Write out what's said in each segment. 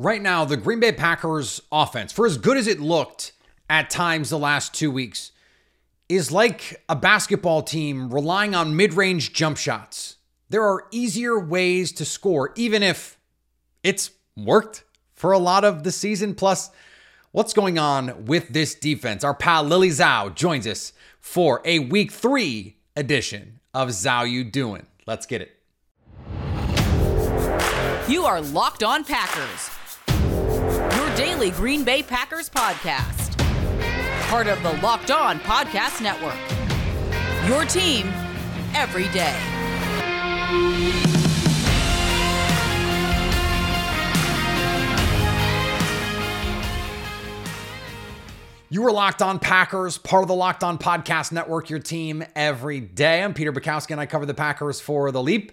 right now, the Green Bay Packers offense, for as good as it looked at times the last two weeks, is like a basketball team relying on mid range jump shots. There are easier ways to score, even if it's worked for a lot of the season. Plus, what's going on with this defense? Our pal Lily Zhao joins us for a week three edition of Zhao You Doing. Let's get it. You are Locked On Packers, daily Green Bay Packers podcast. Part of the Locked On Podcast Network. Your team every day. You are Locked On Packers, part of the Locked On Podcast Network, your team every day. I'm Peter Bukowski, and I cover the Packers for The Leap,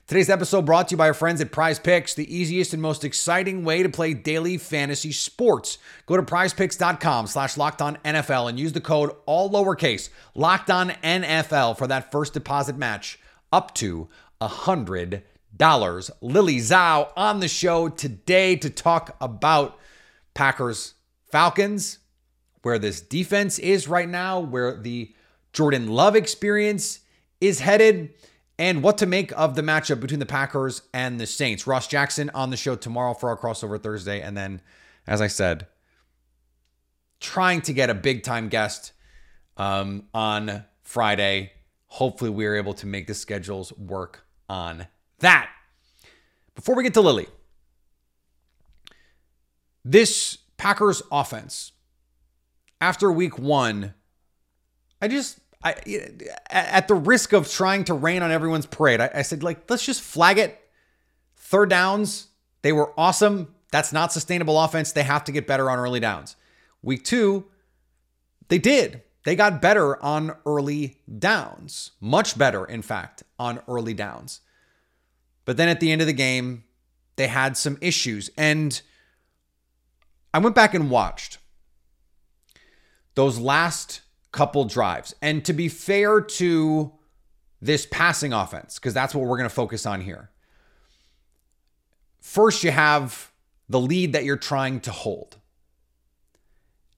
Today's episode brought to you by our friends at Prize Picks, the easiest and most exciting way to play daily fantasy sports. Go to prizepicks.com slash locked on NFL and use the code all lowercase locked on NFL for that first deposit match up to a hundred dollars. Lily Zhao on the show today to talk about Packers Falcons, where this defense is right now, where the Jordan Love experience is headed and what to make of the matchup between the Packers and the Saints. Ross Jackson on the show tomorrow for our crossover Thursday. And then, as I said, trying to get a big time guest um, on Friday. Hopefully, we're able to make the schedules work on that. Before we get to Lily, this Packers offense, after week one, I just I at the risk of trying to rain on everyone's parade, I, I, said like let's just flag it. Third downs, they were awesome. That's not sustainable offense. They have to get better on early downs. Week two, they did. They got better on early downs, much better, in fact, on early downs. But then at the end of the game, they had some issues. And I went back and watched those last couple drives. And to be fair to this passing offense, because that's what we're going to focus on here. First, you have the lead that you're trying to hold,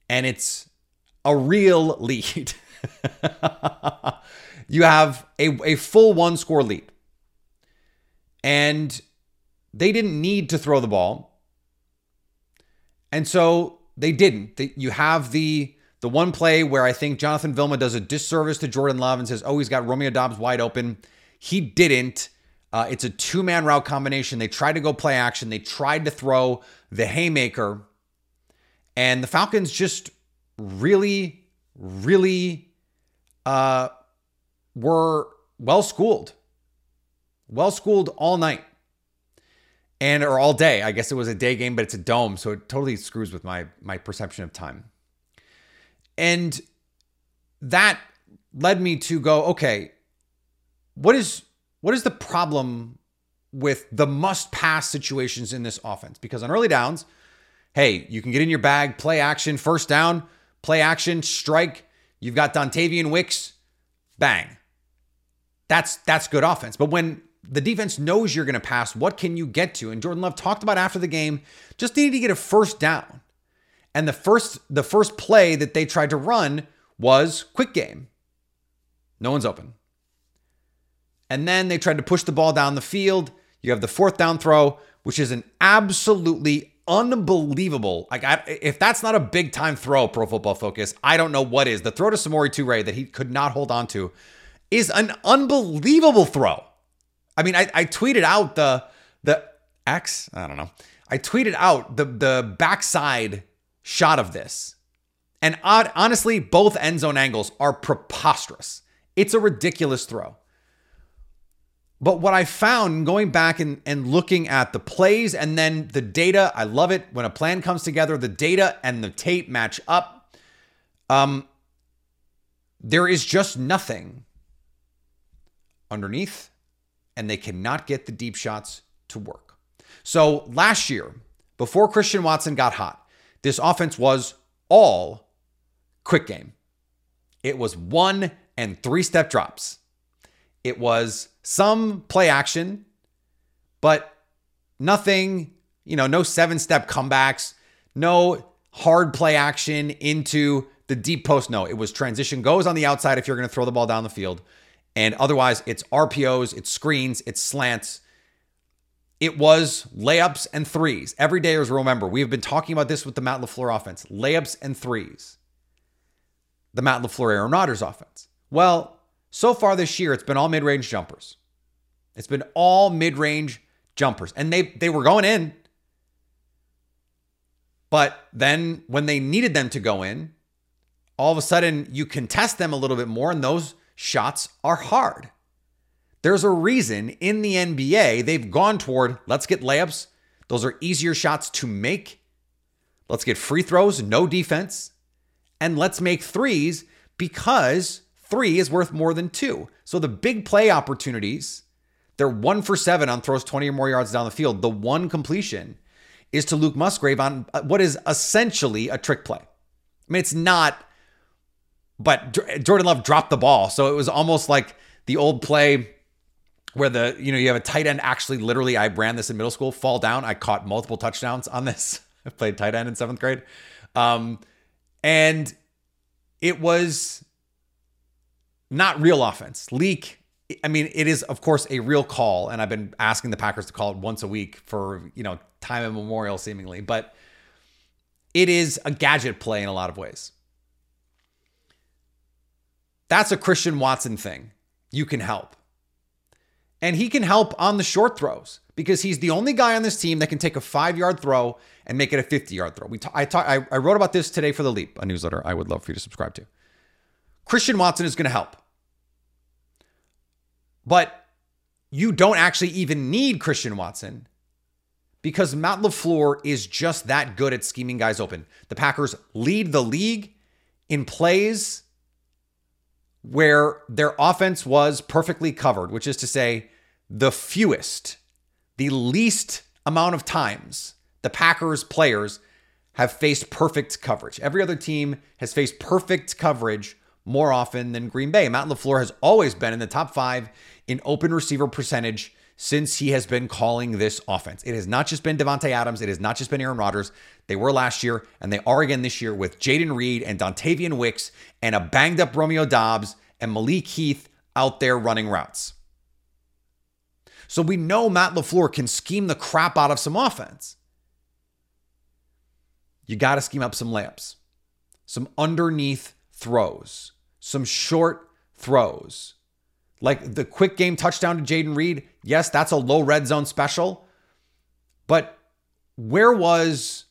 and it's a real lead. you have a, a full one score lead, and they didn't need to throw the ball. And so they didn't. You have the the one play where I think Jonathan Vilma does a disservice to Jordan Love and says, oh, he's got Romeo Doubs wide open. He didn't. Uh, it's a two man route combination. They tried to go play action, they tried to throw the haymaker. And the Falcons just really, really uh, were well schooled, well schooled all night and or all day. I guess it was a day game, but it's a dome, so it totally screws with my my perception of time. And that led me to go, okay, what is what is the problem with the must pass situations in this offense? Because on early downs, hey, you can get in your bag, play action, first down, play action, strike. You've got Dontayvion Wicks, bang. That's that's good offense. But when the defense knows you're going to pass, what can you get to? And Jordan Love talked about after the game, just needed to get a first down. And the first the first play that they tried to run was quick game. No one's open. And then they tried to push the ball down the field. You have the fourth down throw, which is an absolutely unbelievable. Like I, if that's not a big time throw, Pro Football Focus, I don't know what is. The throw to Samori Toure that he could not hold on to is an unbelievable throw. I mean, I, I tweeted out the the X. I don't know. I tweeted out the the backside shot of this. And odd, honestly, both end zone angles are preposterous. It's a ridiculous throw. But what I found going back and, and looking at the plays and then the data, I love it when a plan comes together, the data and the tape match up. Um, there is just nothing underneath, and they cannot get the deep shots to work. So last year, before Christian Watson got hot, this offense was all quick game. It was one and three step drops. It was some play action, but nothing, you know, no seven step comebacks, no hard play action into the deep post. No, it was transition goes on the outside if you're going to throw the ball down the field. And otherwise, it's RPOs, it's screens, it's slants. It was layups and threes. Every day, as remember, we have been talking about this with the Matt LaFleur offense layups and threes. The Matt LaFleur Aaron Rodgers offense. Well, so far this year, it's been all mid range jumpers. It's been all mid range jumpers. And they, they were going in. But then when they needed them to go in, all of a sudden you contest them a little bit more, and those shots are hard. There's a reason in the NBA they've gone toward let's get layups. Those are easier shots to make. Let's get free throws, no defense. And let's make threes because three is worth more than two. So the big play opportunities, they're one for seven on throws 20 or more yards down the field. The one completion is to Luke Musgrave on uh, what is essentially a trick play. I mean, it's not, but Jordan Love dropped the ball. So it was almost like the old play where the, you know, you have a tight end actually literally, I ran this in middle school, fall down. I caught multiple touchdowns on this. I played tight end in seventh grade. Um, and it was not real offense. Leak, I mean, it is, of course, a real call. And I've been asking the Packers to call it once a week for, you know, time immemorial, seemingly. But it is a gadget play in a lot of ways. That's a Christian Watson thing. You can help. And he can help on the short throws because he's the only guy on this team that can take a five yard throw and make it a 50 yard throw. We t- I, I, I wrote about this today for The Leap, a newsletter I would love for you to subscribe to. Christian Watson is going to help. But you don't actually even need Christian Watson because Matt LaFleur is just that good at scheming guys open. The Packers lead the league in plays where their offense was perfectly covered, which is to say, the fewest, the least amount of times the Packers players have faced perfect coverage. Every other team has faced perfect coverage more often than Green Bay. Matt LaFleur has always been in the top five in open receiver percentage since he has been calling this offense. It has not just been Davante Adams, it has not just been Aaron Rodgers. They were last year, and they are again this year with Jayden Reed and Dontayvion Wicks and a banged up Romeo Doubs and Malik Heath out there running routes. So we know Matt LaFleur can scheme the crap out of some offense. You got to scheme up some layups, some underneath throws, some short throws. Like the quick game touchdown to Jayden Reed. Yes, that's a low red zone special. But where was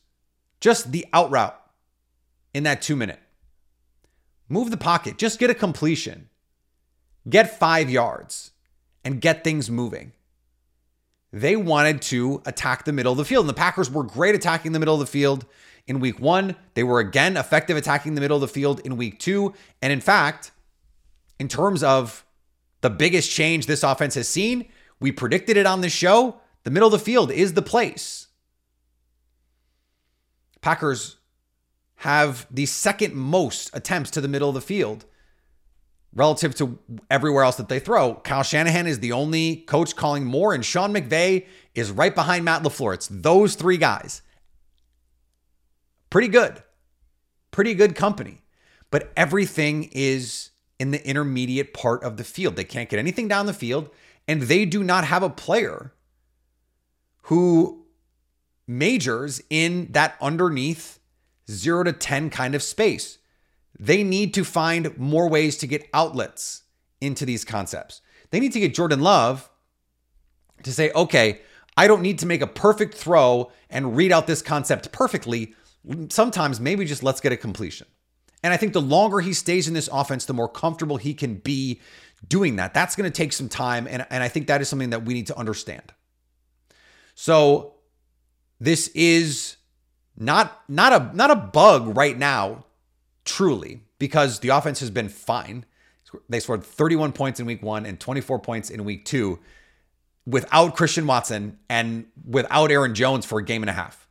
just the out route in that two minute? Move the pocket, just get a completion, get five yards, and get things moving. They wanted to attack the middle of the field. And the Packers were great attacking the middle of the field in week one. They were again effective attacking the middle of the field in week two. And in fact, in terms of the biggest change this offense has seen, we predicted it on the show. The middle of the field is the place. Packers have the second most attempts to the middle of the field relative to everywhere else that they throw. Kyle Shanahan is the only coach calling more, and Sean McVay is right behind Matt LaFleur. It's those three guys pretty good, pretty good company. But everything is in the intermediate part of the field. They can't get anything down the field, and they do not have a player who majors in that underneath zero to 10 kind of space. They need to find more ways to get outlets into these concepts. They need to get Jordan Love to say, okay, I don't need to make a perfect throw and read out this concept perfectly sometimes maybe just let's get a completion. And I think the longer he stays in this offense, the more comfortable he can be doing that. That's going to take some time. And, and I think that is something that we need to understand. So this is not not a not a bug right now, truly, because the offense has been fine. They scored 31 points in week one and 24 points in week two without Christian Watson and without Aaron Jones for a game and a half.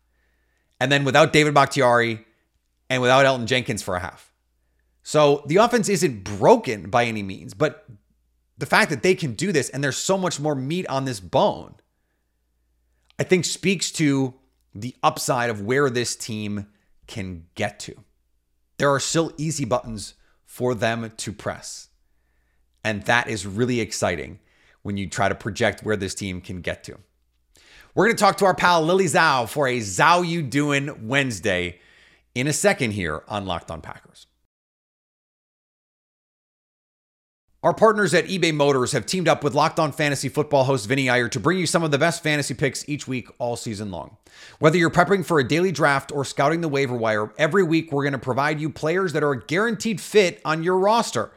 And then without David Bakhtiari and without Elgton Jenkins for a half. So the offense isn't broken by any means, but the fact that they can do this and there's so much more meat on this bone, I think speaks to the upside of where this team can get to. There are still easy buttons for them to press. And that is really exciting when you try to project where this team can get to. We're going to talk to our pal Lily Zhao for a Zhao You Doing Wednesday in a second here on Locked on Packers. Our partners at eBay Motors have teamed up with Locked On Fantasy Football host Vinny Iyer to bring you some of the best fantasy picks each week all season long. Whether you're prepping for a daily draft or scouting the waiver wire, every week we're going to provide you players that are a guaranteed fit on your roster.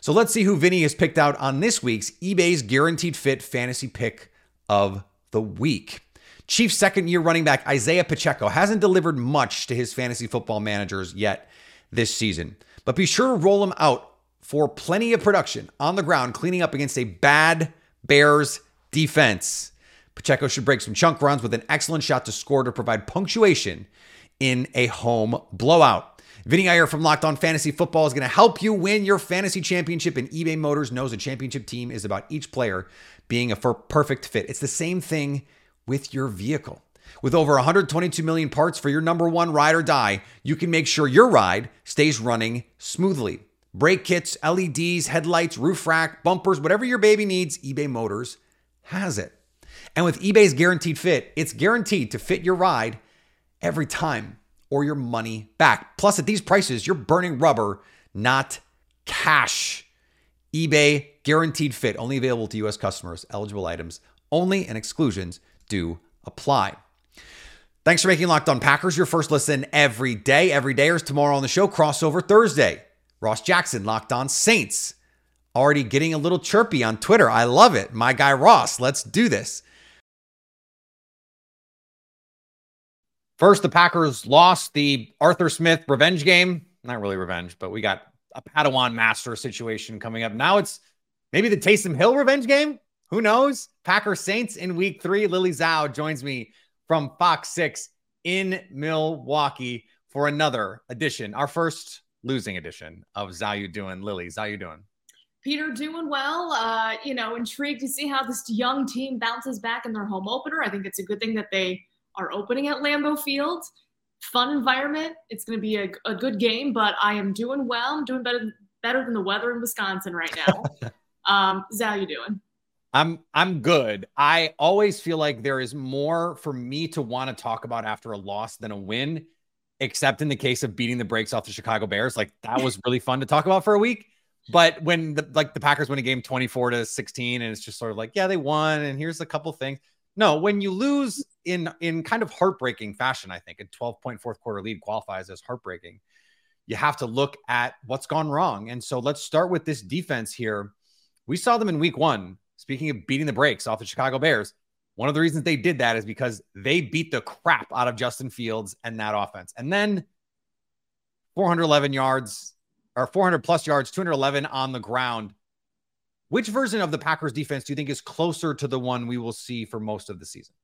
So let's see who Vinny has picked out on this week's eBay's guaranteed fit fantasy pick of the week. Chief second year running back Isaiah Pacheco hasn't delivered much to his fantasy football managers yet this season, but be sure to roll him out for plenty of production on the ground, cleaning up against a bad Bears defense. Pacheco should break some chunk runs with an excellent shot to score to provide punctuation in a home blowout. Vinny Iyer from Locked On Fantasy Football is going to help you win your fantasy championship, and eBay Motors knows a championship team is about each player being a perfect fit. It's the same thing with your vehicle. With over 122 million parts for your number one ride or die, you can make sure your ride stays running smoothly brake kits, LEDs, headlights, roof rack, bumpers, whatever your baby needs, eBay Motors has it. And with eBay's guaranteed fit, it's guaranteed to fit your ride every time or your money back. Plus, at these prices, you're burning rubber, not cash. eBay guaranteed fit, only available to US customers, eligible items only, and exclusions do apply. Thanks for making Locked On Packers your first listen every day. Every day or tomorrow on the show, crossover Thursday. Ross Jackson locked on Saints. Already getting a little chirpy on Twitter. I love it. My guy Ross, let's do this. First, the Packers lost the Arthur Smith revenge game. Not really revenge, but we got a Padawan master situation coming up. Now it's maybe the Taysom Hill revenge game. Who knows? Packer Saints in week three. Lily Zhao joins me from Fox 6 in Milwaukee for another edition, our first losing edition of Zhao You Doing. Lily, Zhao You Doing? Peter doing well. Uh, you know, intrigued to see how this young team bounces back in their home opener. I think it's a good thing that they are opening at Lambeau Field. Fun environment. It's going to be a, a good game, but I am doing well. I'm doing better better than the weather in Wisconsin right now. um, Zhao, you doing? I'm I'm good. I always feel like there is more for me to want to talk about after a loss than a win except in the case of beating the brakes off the Chicago Bears. Like that was really fun to talk about for a week. But when the like the Packers win a game 24 to 16, and it's just sort of like, yeah, they won, and here's a couple things. No, when you lose in in kind of heartbreaking fashion, I think a 12 point fourth quarter lead qualifies as heartbreaking. You have to look at what's gone wrong. And so let's start with this defense here. We saw them in week one. Speaking of beating the brakes off the Chicago Bears, one of the reasons they did that is because they beat the crap out of Justin Fields and that offense. And then 411 yards or 400 plus yards, 211 on the ground. Which version of the Packers defense do you think is closer to the one we will see for most of the season?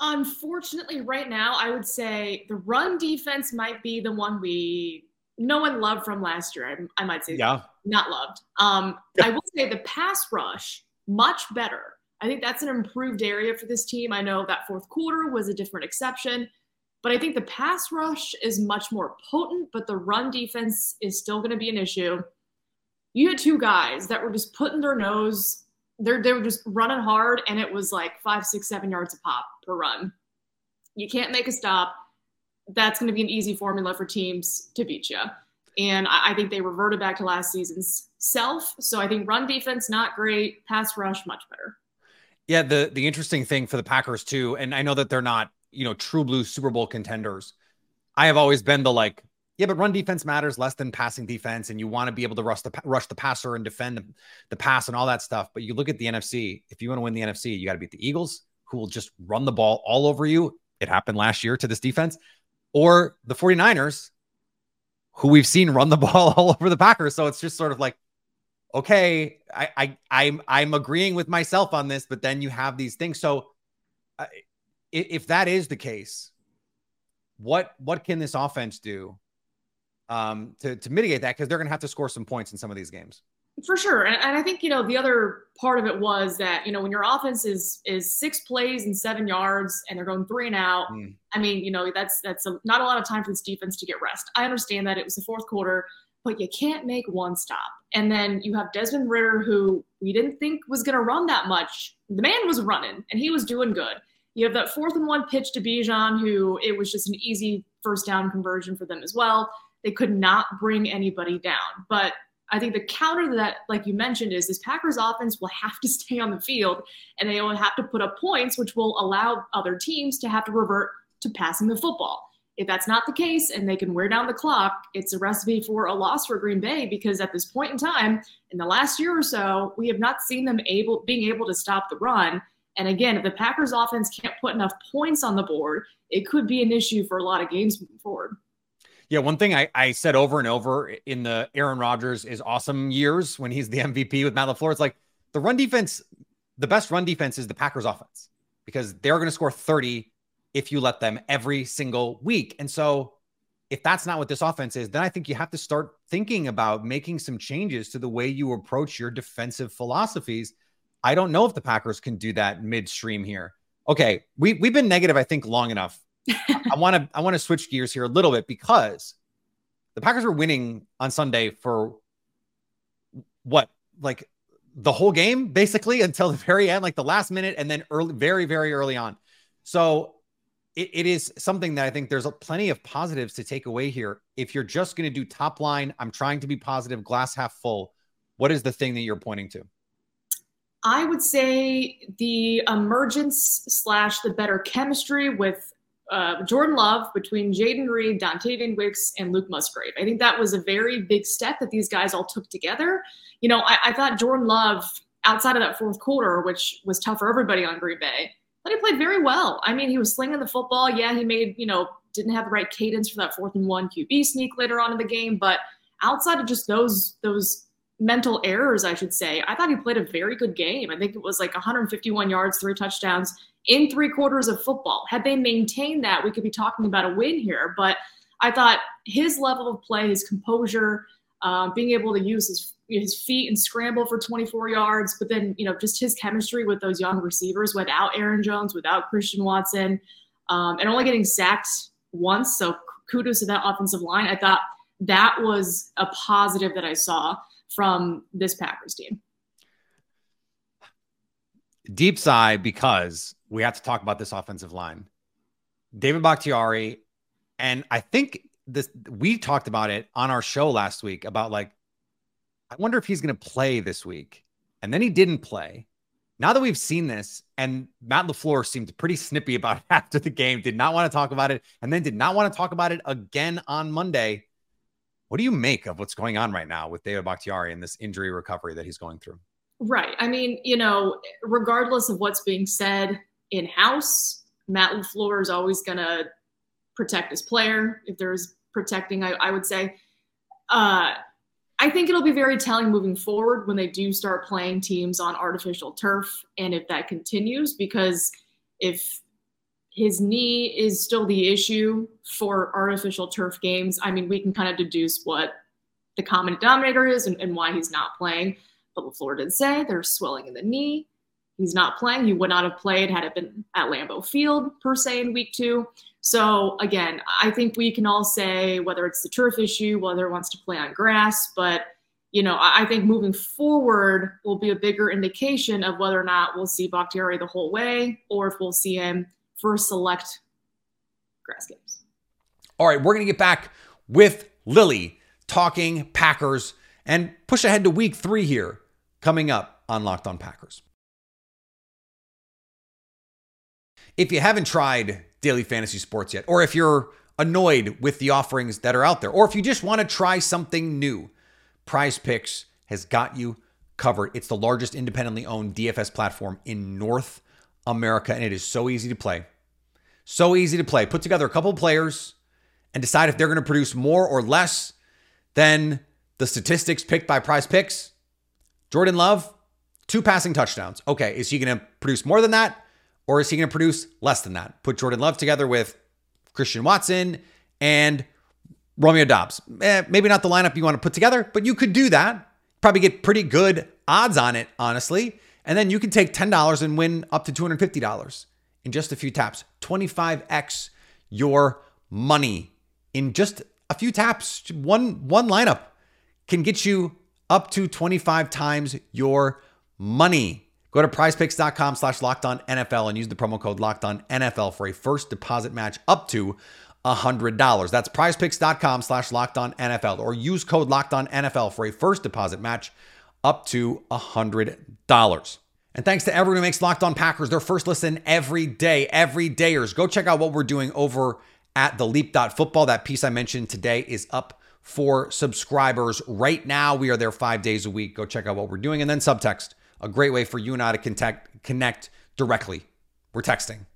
Unfortunately, right now, I would say the run defense might be the one we no one loved from last year. I, I might say, yeah, not loved. Um, I will say the pass rush much better. I think that's an improved area for this team. I know that fourth quarter was a different exception, but I think the pass rush is much more potent, but the run defense is still going to be an issue. You had two guys that were just putting their nose, they're, they were just running hard, and it was like five, six, seven yards a pop per run. You can't make a stop. That's going to be an easy formula for teams to beat you. And I, I think they reverted back to last season's self. So I think run defense, not great. Pass rush, much better. Yeah, the the interesting thing for the Packers too, and I know that they're not, you know, true blue Super Bowl contenders. I have always been the like Yeah, but run defense matters less than passing defense, and you want to be able to rush the rush the passer and defend the, the pass and all that stuff. But you look at the NFC. If you want to win the NFC, you got to beat the Eagles, who will just run the ball all over you. It happened last year to this defense, or the 49ers, who we've seen run the ball all over the Packers. So it's just sort of like, okay, I, I I'm I'm agreeing with myself on this, but then you have these things. So uh, if that is the case, what what can this offense do um, to to mitigate that? Because they're going to have to score some points in some of these games. For sure, and, and I think you know the other part of it was that you know when your offense is is six plays and seven yards and they're going three and out. Mm. I mean, you know that's that's a, not a lot of time for this defense to get rest. I understand that it was the fourth quarter, but you can't make one stop. And then you have Desmond Ridder, who we didn't think was going to run that much. The man was running, and he was doing good. You have that fourth and one pitch to Bijan, who it was just an easy first down conversion for them as well. They could not bring anybody down. But I think the counter to that, like you mentioned, is this Packers offense will have to stay on the field and they will have to put up points, which will allow other teams to have to revert to passing the football. If that's not the case and they can wear down the clock, it's a recipe for a loss for Green Bay because at this point in time, in the last year or so, we have not seen them able being able to stop the run. And again, if the Packers offense can't put enough points on the board, it could be an issue for a lot of games moving forward. Yeah, one thing I, I said over and over in the Aaron Rodgers is awesome years when he's the MVP with Matt LaFleur. It's like the run defense, the best run defense is the Packers offense because they're going to score 30 if you let them every single week. And so if that's not what this offense is, then I think you have to start thinking about making some changes to the way you approach your defensive philosophies I don't know if the Packers can do that midstream here. Okay, we we've been negative, I think, long enough. I want to I want to switch gears here a little bit because the Packers were winning on Sunday for what like the whole game basically until the very end, like the last minute, and then early, very very early on. So it, it is something that I think there's plenty of positives to take away here. If you're just going to do top line, I'm trying to be positive, glass half full. What is the thing that you're pointing to? I would say the emergence slash the better chemistry with uh, Jordan Love between Jayden Reed, Dontayvion Wicks, and Luke Musgrave. I think that was a very big step that these guys all took together. You know, I, I thought Jordan Love, outside of that fourth quarter, which was tough for everybody on Green Bay, but he played very well. I mean, he was slinging the football. Yeah, he made, you know, didn't have the right cadence for that fourth and one QB sneak later on in the game, but outside of just those those mental errors, I should say. I thought he played a very good game. I think it was like 151 yards, three touchdowns in three quarters of football. Had they maintained that, we could be talking about a win here. But I thought his level of play, his composure, uh, being able to use his his feet and scramble for 24 yards, but then you know just his chemistry with those young receivers without Aaron Jones, without Christian Watson, um, and only getting sacked once. So kudos to that offensive line. I thought that was a positive that I saw from this Packers team? Deep sigh because we have to talk about this offensive line. David Bakhtiari, and I think this we talked about it on our show last week about like, I wonder if he's going to play this week. And then he didn't play. Now that we've seen this, and Matt LaFleur seemed pretty snippy about it after the game, did not want to talk about it, and then did not want to talk about it again on Monday. What do you make of what's going on right now with David Bakhtiari and this injury recovery that he's going through? Right. I mean, you know, regardless of what's being said in house, Matt LaFleur is always going to protect his player. If there's protecting, I, I would say. Uh, I think it'll be very telling moving forward when they do start playing teams on artificial turf and if that continues, because if his knee is still the issue for artificial turf games. I mean, we can kind of deduce what the common denominator is and, and why he's not playing. But LaFleur did say there's swelling in the knee. He's not playing. He would not have played had it been at Lambeau Field, per se, in week two. So, again, I think we can all say whether it's the turf issue, whether it wants to play on grass, but you know, I think moving forward will be a bigger indication of whether or not we'll see Bakhtiari the whole way or if we'll see him for select grass games. All right, we're going to get back with Lily talking Packers and push ahead to week three here coming up on Locked On Packers. If you haven't tried daily fantasy sports yet, or if you're annoyed with the offerings that are out there, or if you just want to try something new, Prize Picks has got you covered. It's the largest independently owned DFS platform in North America, and it is so easy to play. So easy to play. Put together a couple players and decide if they're going to produce more or less than the statistics picked by Prize Picks. Jordan Love, two passing touchdowns. Okay, is he going to produce more than that or is he going to produce less than that? Put Jordan Love together with Christian Watson and Romeo Doubs. Eh, maybe not the lineup you want to put together, but you could do that. Probably get pretty good odds on it, honestly. And then you can take $10 and win up to $250 in just a few taps. 25x your money in just a few taps. One one lineup can get you up to 25 times your money. Go to prizepicks.com slash locked on NFL and use the promo code locked on NFL for a first deposit match up to $100. That's prizepicks.com slash locked on NFL or use code locked on NFL for a first deposit match up to $100. And thanks to everyone who makes Locked On Packers their first listen every day, every dayers. Go check out what we're doing over at the leap.football. That piece I mentioned today is up for subscribers right now. We are there five days a week. Go check out what we're doing. And then subtext, a great way for you and I to connect, connect directly. We're texting.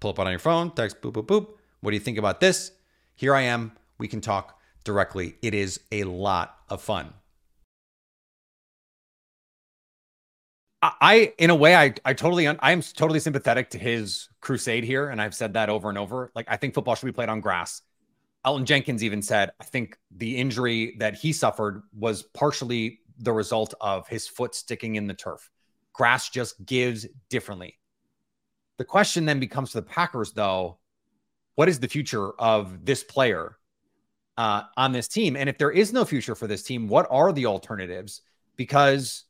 Pull up on your phone, text boop, boop, boop. What do you think about this? Here I am. We can talk directly. It is a lot of fun. I, in a way, I, I totally, I am totally sympathetic to his crusade here, and I've said that over and over. Like, I think football should be played on grass. Elgton Jenkins even said, I think the injury that he suffered was partially the result of his foot sticking in the turf. Grass just gives differently. The question then becomes to the Packers, though, what is the future of this player uh, on this team? And if there is no future for this team, what are the alternatives? Because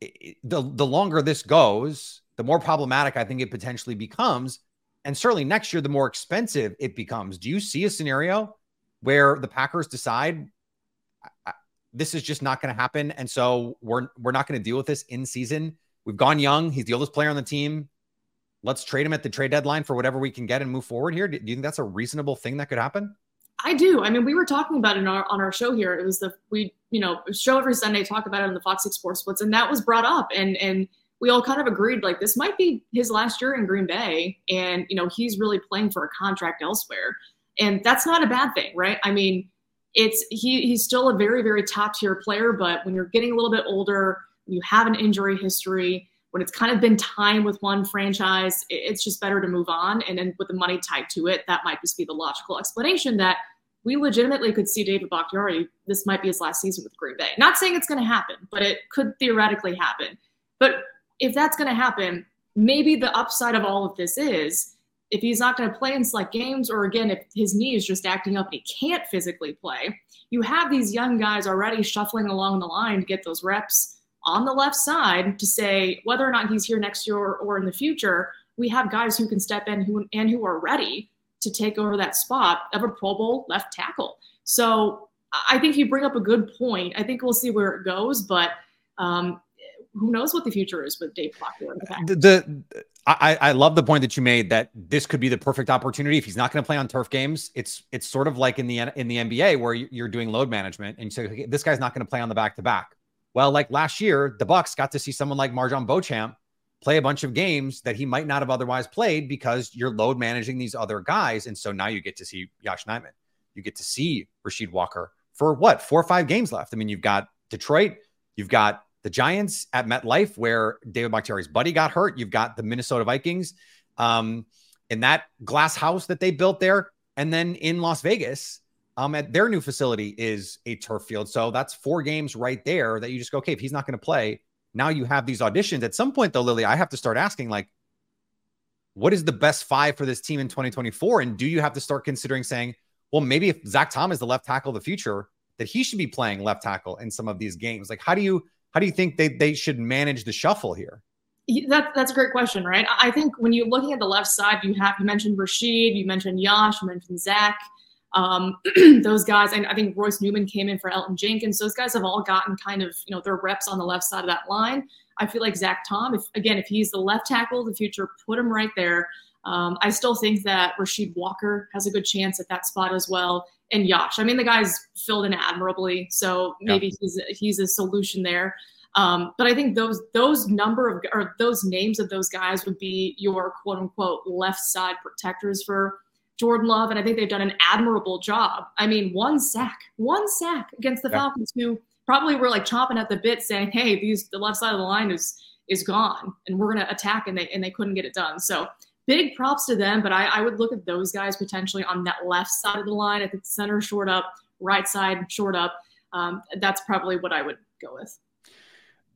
the the longer this goes, the more problematic I think it potentially becomes. And certainly next year, the more expensive it becomes. Do you see a scenario where the Packers decide this is just not going to happen, and so we're we're not going to deal with this in season? We've gone young. He's the oldest player on the team. Let's trade him at the trade deadline for whatever we can get and move forward here. Do you think that's a reasonable thing that could happen? I do. I mean, we were talking about it our, on our show here. It was the we, you know, show every Sunday, talk about it on the Fox Six Sports Splits, and that was brought up, and and we all kind of agreed like this might be his last year in Green Bay, and you know he's really playing for a contract elsewhere, and that's not a bad thing, right? I mean, it's he he's still a very very top tier player, but when you're getting a little bit older, you have an injury history when it's kind of been time with one franchise, it's just better to move on. And then with the money tied to it, that might just be the logical explanation that we legitimately could see David Bakhtiari. This might be his last season with Green Bay. Not saying it's going to happen, but it could theoretically happen. But if that's going to happen, maybe the upside of all of this is if he's not going to play in select games, or again, if his knee is just acting up and he can't physically play, you have these young guys already shuffling along the line to get those reps on the left side to say whether or not he's here next year or, or in the future, we have guys who can step in who and who are ready to take over that spot of a Pro Bowl left tackle. So I think you bring up a good point. I think we'll see where it goes, but um, who knows what the future is with Dave Lockwood. The, the I, I love the point that you made that this could be the perfect opportunity if he's not going to play on turf games. It's it's sort of like in the in the NBA where you're doing load management and say this guy's not going to play on the back to back. Well, like last year, the Bucks got to see someone like MarJon Beauchamp play a bunch of games that he might not have otherwise played because you're load managing these other guys. And so now you get to see Yosh Nijman. You get to see Rasheed Walker for what, four or five games left. I mean, you've got Detroit, you've got the Giants at MetLife, where David Bakhtiari's buddy got hurt. You've got the Minnesota Vikings um, in that glass house that they built there. And then in Las Vegas, um, at their new facility is a turf field. So that's four games right there that you just go, okay, if he's not going to play, now you have these auditions. At some point, though, Lily, I have to start asking, like, what is the best five for this team in 2024? And do you have to start considering saying, well, maybe if Zach Tom is the left tackle of the future, that he should be playing left tackle in some of these games? Like, how do you how do you think they they should manage the shuffle here? That, that's a great question, right? I think when you're looking at the left side, you have you mentioned Rasheed, you mentioned Yosh, you mentioned Zach. Um, those guys, and I think Royce Newman came in for Elgton Jenkins. Those guys have all gotten kind of, you know, their reps on the left side of that line. I feel like Zach Tom, if again, if he's the left tackle of the future, put him right there. Um, I still think that Rasheed Walker has a good chance at that spot as well. And Yosh, I mean, the guy's filled in admirably, so maybe yeah. he's he's a solution there. Um, but I think those those number of or those names of those guys would be your quote unquote left side protectors for Jordan Love, and I think they've done an admirable job. I mean, one sack, one sack against the yeah. Falcons, who probably were like chomping at the bit, saying, "Hey, these the left side of the line is is gone, and we're going to attack," and they and they couldn't get it done. So big props to them. But I, I would look at those guys potentially on that left side of the line. I think center short up, right side short up. Um, that's probably what I would go with.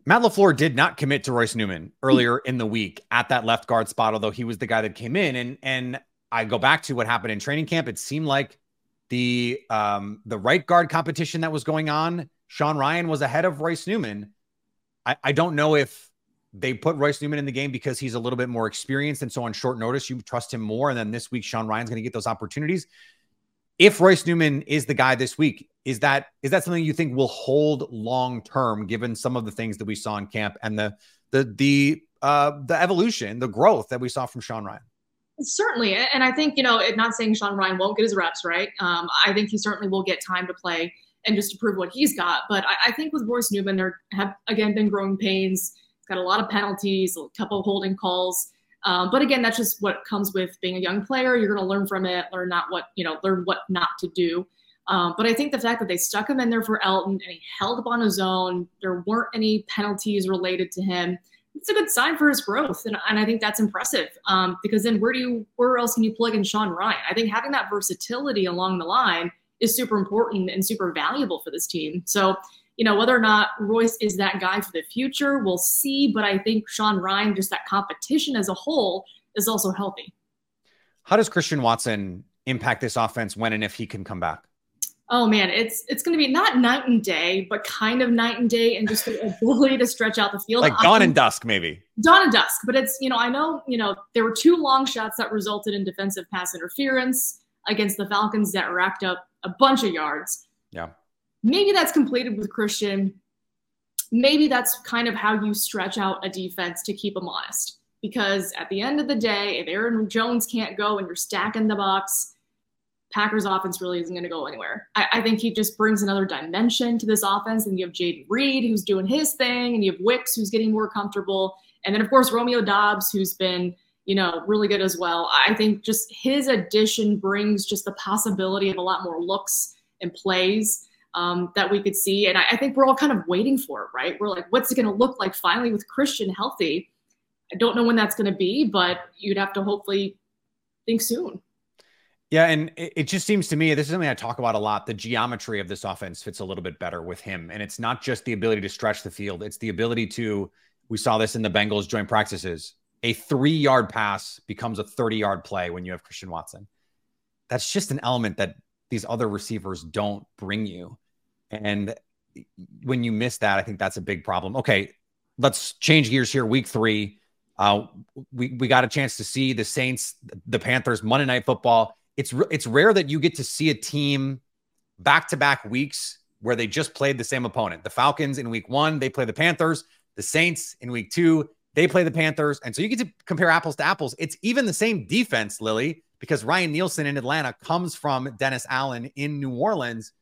Matt LaFleur did not commit to Royce Newman earlier in the week at that left guard spot, although he was the guy that came in. And and I go back to what happened in training camp. It seemed like the um, the right guard competition that was going on, Sean Rhyan was ahead of Royce Newman. I, I don't know if they put Royce Newman in the game because he's a little bit more experienced. And so on short notice, you trust him more. And then this week, Sean Rhyan's going to get those opportunities. If Royce Newman is the guy this week, is that is that something you think will hold long term, given some of the things that we saw in camp and the the the uh, the evolution, the growth that we saw from Sean Rhyan? Certainly, and I think you know, not saying Sean Rhyan won't get his reps, right? Um, I think he certainly will get time to play and just to prove what he's got. But I, I think with Royce Newman, there have again been growing pains got a lot of penalties, a couple of holding calls. Um, but again, that's just what comes with being a young player. You're going to learn from it, learn not what you know, learn what not to do. Um, but I think the fact that they stuck him in there for Elgton and he held up on his own, there weren't any penalties related to him. It's a good sign for his growth, and, and I think that's impressive. Um, because then where do you, where else can you plug in Sean Rhyan? I think having that versatility along the line is super important and super valuable for this team. So you know, whether or not Royce is that guy for the future, we'll see. But I think Sean Rhyan, just that competition as a whole, is also healthy. How does Christian Watson impact this offense when and if he can come back? Oh man, it's it's going to be not night and day, but kind of night and day, and just the ability to stretch out the field. Like dawn and dusk, maybe. Dawn and dusk, but it's you know I know you know there were two long shots that resulted in defensive pass interference against the Falcons that racked up a bunch of yards. Yeah. Maybe that's completed with Christian. Maybe that's kind of how you stretch out a defense to keep them honest. Because at the end of the day, if Aaron Jones can't go and you're stacking the box, Packers offense really isn't going to go anywhere. I, I, think he just brings another dimension to this offense. And you have Jayden Reed, who's doing his thing, and you have Wicks, who's getting more comfortable. And then, of course, Romeo Doubs, who's been, you know, really good as well. I think just his addition brings just the possibility of a lot more looks and plays um, that we could see. And I, I, think we're all kind of waiting for it, right? We're like, what's it going to look like finally with Christian healthy? I don't know when that's going to be, but you'd have to hopefully think soon. Yeah, and it, just seems to me this is something I talk about a lot. The geometry of this offense fits a little bit better with him, and it's not just the ability to stretch the field; it's the ability to. We saw this in the Bengals joint practices. A three-yard pass becomes a thirty-yard play when you have Christian Watson. That's just an element that these other receivers don't bring you. And when you miss that, I think that's a big problem. Okay, let's change gears here. Week three, uh, we we got a chance to see the Saints, the Panthers, Monday Night Football. It's it's rare that you get to see a team back to back weeks where they just played the same opponent. The Falcons in Week one, they play the Panthers. The Saints in Week two, they play the Panthers, and so you get to compare apples to apples. It's even the same defense, Lily, because Ryan Nielsen in Atlanta comes from Dennis Allen in New Orleans.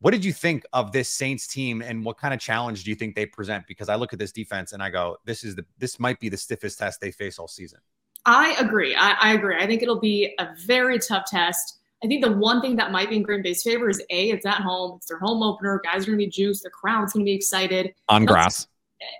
What did you think of this Saints team and what kind of challenge do you think they present? Because I look at this defense and I go, this is the this might be the stiffest test they face all season. I agree. I, I agree. I think it'll be a very tough test. I think the one thing that might be in Green Bay's favor is a, it's at home, it's their home opener. Guys are gonna be juiced, the crowd's gonna be excited. On grass.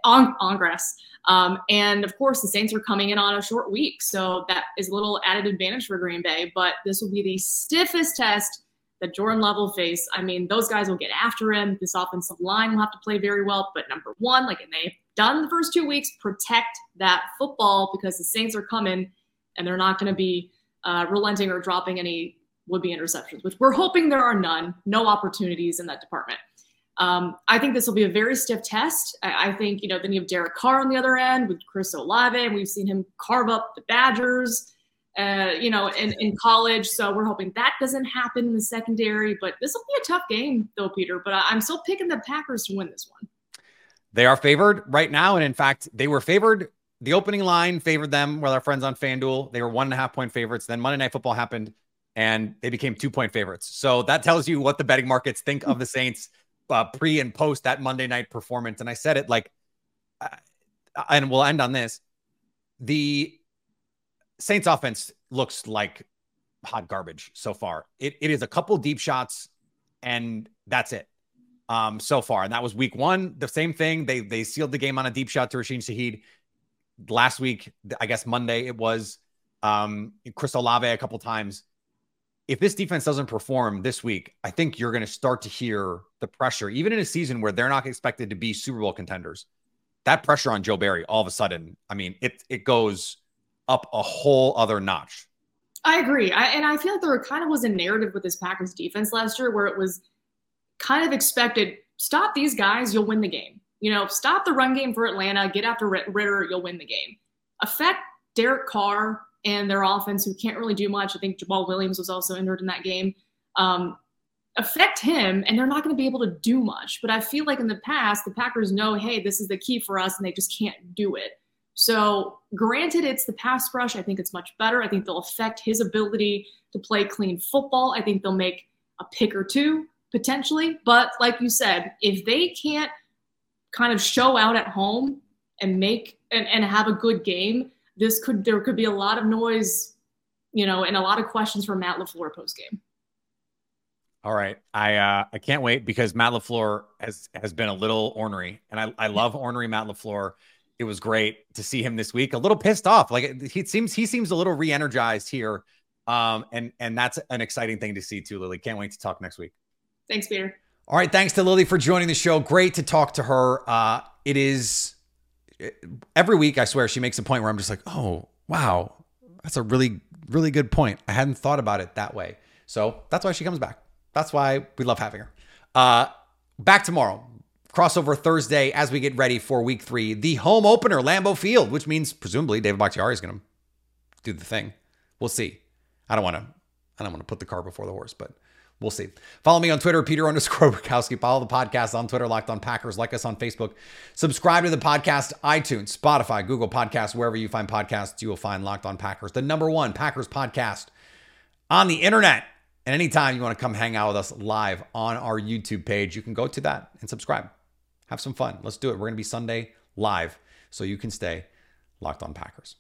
On on grass. Um, and of course, the Saints are coming in on a short week, so that is a little added advantage for Green Bay. But this will be the stiffest test that Jordan Love will face. I mean, those guys will get after him. This offensive line will have to play very well. But number one, like they've done the first two weeks, protect that football because the Saints are coming and they're not going to be uh, relenting or dropping any would be interceptions, which we're hoping there are none, no opportunities in that department. Um, I think this will be a very stiff test. I, I, think, you know, then you have Derek Carr on the other end with Chris Olave, and we've seen him carve up the Badgers, uh, you know, in, in college. So we're hoping that doesn't happen in the secondary. But this will be a tough game, though, Peter. But I'm still picking the Packers to win this one. They are favored right now. And in fact, they were favored the opening line favored them with our friends on FanDuel. They were one and a half point favorites. Then Monday Night Football happened and they became two point favorites. So that tells you what the betting markets think of the Saints uh, pre and post that Monday night performance. And I said it like, uh, and we'll end on this. The Saints offense looks like hot garbage so far. It, it is a couple deep shots and that's it um, so far. And that was week one. The same thing. They they sealed the game on a deep shot to Rashid Shaheed. Last week, I guess Monday, it was um, Chris Olave a couple times. If this defense doesn't perform this week, I think you're going to start to hear the pressure, even in a season where they're not expected to be Super Bowl contenders. That pressure on Joe Barry, all of a sudden, I mean, it it goes up a whole other notch. I agree, I, and I feel like there kind of was a narrative with this Packers defense last year where it was kind of expected stop these guys, you'll win the game. You know, stop the run game for Atlanta, get after Ridder, you'll win the game. Affect Derek Carr and their offense, who can't really do much. I think Jamaal Williams was also injured in that game. Um, affect him, and they're not going to be able to do much. But I feel like in the past, the Packers know, hey, this is the key for us, and they just can't do it. So, granted, it's the pass rush. I think it's much better. I think they'll affect his ability to play clean football. I think they'll make a pick or two potentially. But like you said, if they can't kind of show out at home and make and, and have a good game, this could there could be a lot of noise, you know, and a lot of questions for Matt LaFleur post game. All right. I uh I can't wait because Matt LaFleur has has been a little ornery. And I, I love ornery Matt LaFleur. It was great to see him this week. A little pissed off. Like he seems he seems a little re-energized here. Um, and and that's an exciting thing to see too, Lily. Can't wait to talk next week. Thanks, Peter. All right. Thanks to Lily for joining the show. Great to talk to her. Uh, it is every week, I swear, she makes a point where I'm just like, oh, wow, that's a really, really good point. I hadn't thought about it that way. So that's why she comes back. That's why we love having her. Uh, back tomorrow. Crossover Thursday as we get ready for week three, the home opener, Lambeau Field, which means presumably David Bakhtiari is going to do the thing. We'll see. I don't want to. I don't want to put the car before the horse, but We'll see. Follow me on Twitter, Peter underscore Bukowski. Follow the podcast on Twitter, Locked on Packers. Like us on Facebook. Subscribe to the podcast, iTunes, Spotify, Google Podcasts, wherever you find podcasts, you will find Locked on Packers, the number one Packers podcast on the internet. And anytime you want to come hang out with us live on our YouTube page, you can go to that and subscribe. Have some fun. Let's do it. We're going to be Sunday live so you can stay locked on Packers.